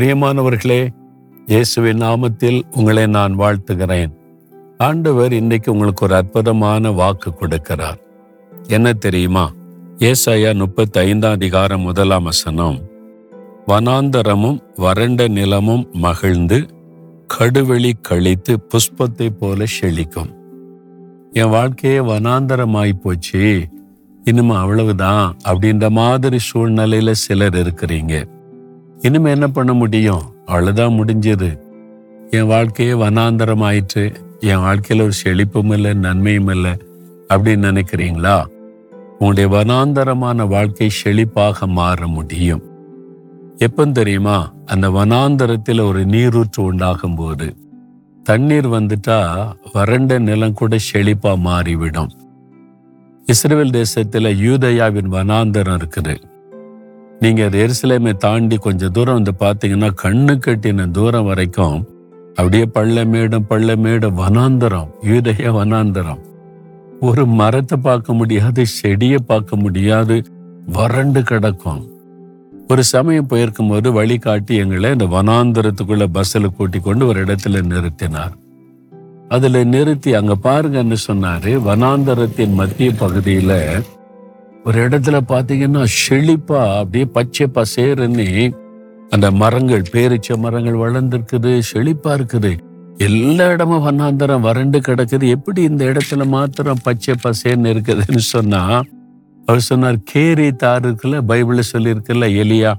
பிரியமானவர்களே இயேசுவின் நாமத்தில் உங்களை நான் வாழ்த்துகிறேன். ஆண்டவர் இன்னைக்கு உங்களுக்கு ஒரு அற்புதமான வாக்கு கொடுக்கிறார். என்ன தெரியுமா? ஏசாயா முப்பத்தி ஐந்தாம் அதிகாரம் முதலாம் வசனம். வனாந்தரமும் வறண்ட நிலமும் மகிழ்ந்து கடுவெளி கழித்து புஷ்பத்தை போல செழிக்கும். என் வாழ்க்கையே வனாந்தரமாய் போச்சு. இன்னும் அவ்வளவுதான். அப்படின்ற மாதிரி சூழ்நிலையில சிலர் இருக்கிறீங்க. இனிமே என்ன பண்ண முடியும்? அவ்வளோதான் முடிஞ்சது. என் வாழ்க்கையே வனாந்தரம் ஆயிற்று என் வாழ்க்கையில் ஒரு செழிப்பும் இல்லை நன்மையும் இல்லை. அப்படின்னு நினைக்கிறீங்களா? உங்களுடைய வனாந்தரமான வாழ்க்கை செழிப்பாக மாற முடியும். எப்போ தெரியுமா? அந்த வனாந்தரத்தில் ஒரு நீரூற்று உண்டாகும் போது தண்ணீர் வந்துட்டா வறண்ட நிலம் கூட செழிப்பா மாறிவிடும். இஸ்ரேல் தேசத்தில் யூதயாவின் வனாந்தரம் இருக்குது. நீங்கள் அது எருசலேமை தாண்டி கொஞ்சம் தூரம் வந்து பார்த்தீங்கன்னா கண்ணு கட்டின தூரம் வரைக்கும் அப்படியே பள்ளமேடும் பள்ளமேடும் வனாந்தரம் யூதய வனாந்தரம். ஒரு மரத்தை பார்க்க முடியாது செடியை பார்க்க முடியாது வறண்டு கிடக்கும். ஒரு சமயம் போயிருக்கும் போது வழிகாட்டி எங்களை இந்த வனாந்தரத்துக்குள்ள பஸ்ஸில் கூட்டி கொண்டு ஒரு இடத்துல நிறுத்தினார். அதில் நிறுத்தி அங்கே பாருங்கன்னு சொன்னார். வனாந்தரத்தின் மத்திய பகுதியில் ஒரு இடத்துல பார்த்தீங்கன்னா செழிப்பா அப்படியே பச்சை பசேருன்னு அந்த மரங்கள் பேரிச்ச மரங்கள் வளர்ந்துருக்குது செழிப்பா இருக்குது. எல்லா இடமும் வண்ணாந்தரம் வறண்டு கிடக்குது. எப்படி இந்த இடத்துல மாத்திரம் பச்சை பசேன்னு இருக்குதுன்னு சொன்னா அவர் சொன்னார் கேரி தாறு இருக்குல்ல பைபிள் சொல்லியிருக்குல்ல எலியா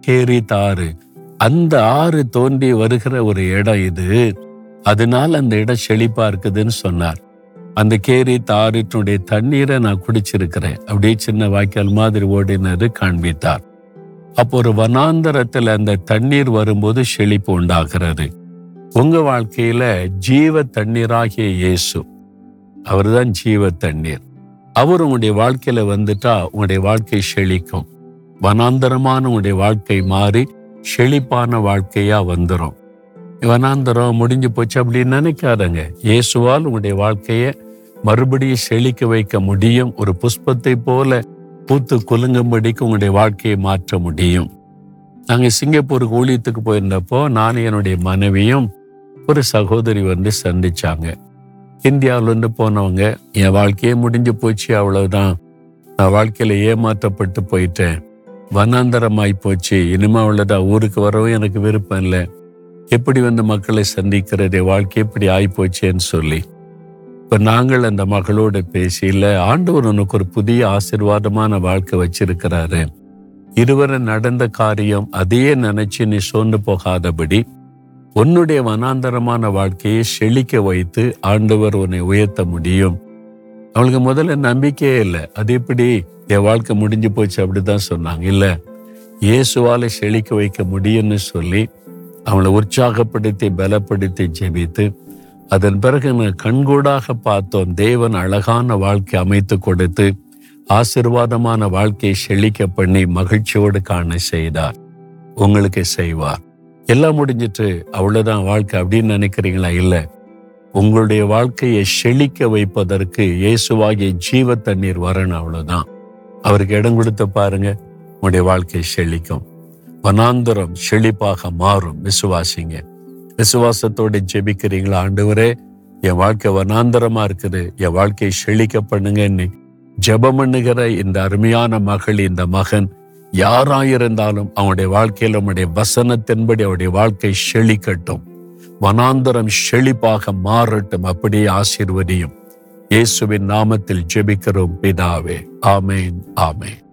கேரி தாறு. அந்த ஆறு தோன்றி வருகிற ஒரு இடம் இது. அதனால அந்த இடம் செழிப்பா இருக்குதுன்னு சொன்னார். அந்த கேரி தாரினுடைய தண்ணீரை நான் குடிச்சிருக்கிறேன். அப்படியே சின்ன வாய்க்கால் மாதிரி ஓடினது காண்பித்தார். அப்போ ஒரு வனாந்தரத்தில் அந்த தண்ணீர் வரும்போது செழிப்பு உண்டாகிறது. உங்க வாழ்க்கையில ஜீவ தண்ணீராகிய இயேசு அவர்தான் ஜீவ தண்ணீர். அவர் உங்களுடைய வாழ்க்கையில வந்துட்டா உங்களுடைய வாழ்க்கை செழிக்கும். வனாந்தரமான உங்களுடைய வாழ்க்கை மாறி செழிப்பான வாழ்க்கையா வந்துடும் வனாந்தரம் முடிஞ்சு போச்சு அப்படின்னு நினைக்காதங்க. இயேசுவால் உங்களுடைய வாழ்க்கையை மறுபடியும் செழிக்க வைக்க முடியும். ஒரு புஷ்பத்தை போல பூத்து குலுங்கும்படிக்கு உங்களுடைய வாழ்க்கையை மாற்ற முடியும். நாங்கள் சிங்கப்பூருக்கு ஊழியத்துக்கு போயிருந்தப்போ நானும் என்னுடைய மனைவியும் ஒரு சகோதரி வந்து சந்திச்சாங்க. இந்தியாவிலேருந்து போனவங்க என் வாழ்க்கையே முடிஞ்சு போச்சு அவ்வளவுதான். நான் வாழ்க்கையில ஏமாற்றப்பட்டு போயிட்டேன். வனாந்தரமாய் போச்சு. இனிமே அவ்வளோதான் ஊருக்கு வரவும் எனக்கு விருப்பம் இல்லை. எப்படி வந்து மக்களை சந்திக்கிறது? வாழ்க்கை எப்படி ஆயிப்போச்சேன்னு சொல்லி. இப்போ நாங்கள் அந்த மகளோட பேசியில் ஆண்டவர் உனக்கு ஒரு புதிய ஆசிர்வாதமான வாழ்க்கை வச்சிருக்கிறாரு. இருவரை நடந்த காரியம் அதையே நினைச்சு நீ சோர்ந்து போகாதபடி உன்னுடைய வனாந்தரமான வாழ்க்கையை செழிக்க வைத்து ஆண்டவர் உன்னை உயர்த்த முடியும். அவளுக்கு முதல்ல நம்பிக்கையே இல்லை. அது எப்படி? என் வாழ்க்கை முடிஞ்சு போச்சு அப்படிதான் சொன்னாங்க. இல்லை இயேசுவால செழிக்க வைக்க முடியும்னு சொல்லி அவளை உற்சாகப்படுத்தி பலப்படுத்தி ஜெபித்து அதன் பிறகு கண்கூடாக பார்த்தோம் தேவன் அழகான வாழ்க்கை அமைத்து கொடுத்து ஆசிர்வாதமான வாழ்க்கையை செழிக்க பண்ணி மகிழ்ச்சியோடு காண செய்தார். உங்களுக்கு செய்வார். எல்லாம் முடிஞ்சிட்டு அவ்வளவுதான் வாழ்க்கை அப்படின்னு நினைக்கிறீங்களா? இல்ல. உங்களுடைய வாழ்க்கையை செழிக்க வைப்பதற்கு இயேசுவாகிய ஜீவ தண்ணீர் வரணும் அவ்வளவுதான். அவருக்கு இடம் கொடுத்து பாருங்க. உங்களுடைய வாழ்க்கை செழிக்கும். வனாந்தரம் செழிப்பாக மாறும். விசுவாசிங்க. விசுவாசத்தோடு ஜெபிக்கிறீங்களா ஆண்டவரே? என் வாழ்க்கை வனாந்தரமா இருக்குது. என் வாழ்க்கையை செழிக்க பண்ணுங்கன்னு ஜெபம் பண்ணுகிற இந்த அருமையான மகள் இந்த மகன் யாராயிருந்தாலும் அவனுடைய வாழ்க்கையில் அவனுடைய வசனத்தின்படி அவருடைய வாழ்க்கை செழிக்கட்டும். வனாந்தரம் செழிப்பாக மாறட்டும். அப்படியே ஆசீர்வதியும். இயேசுவின் நாமத்தில் ஜெபிக்கிறோம் பிதாவே. ஆமேன் ஆமேன்.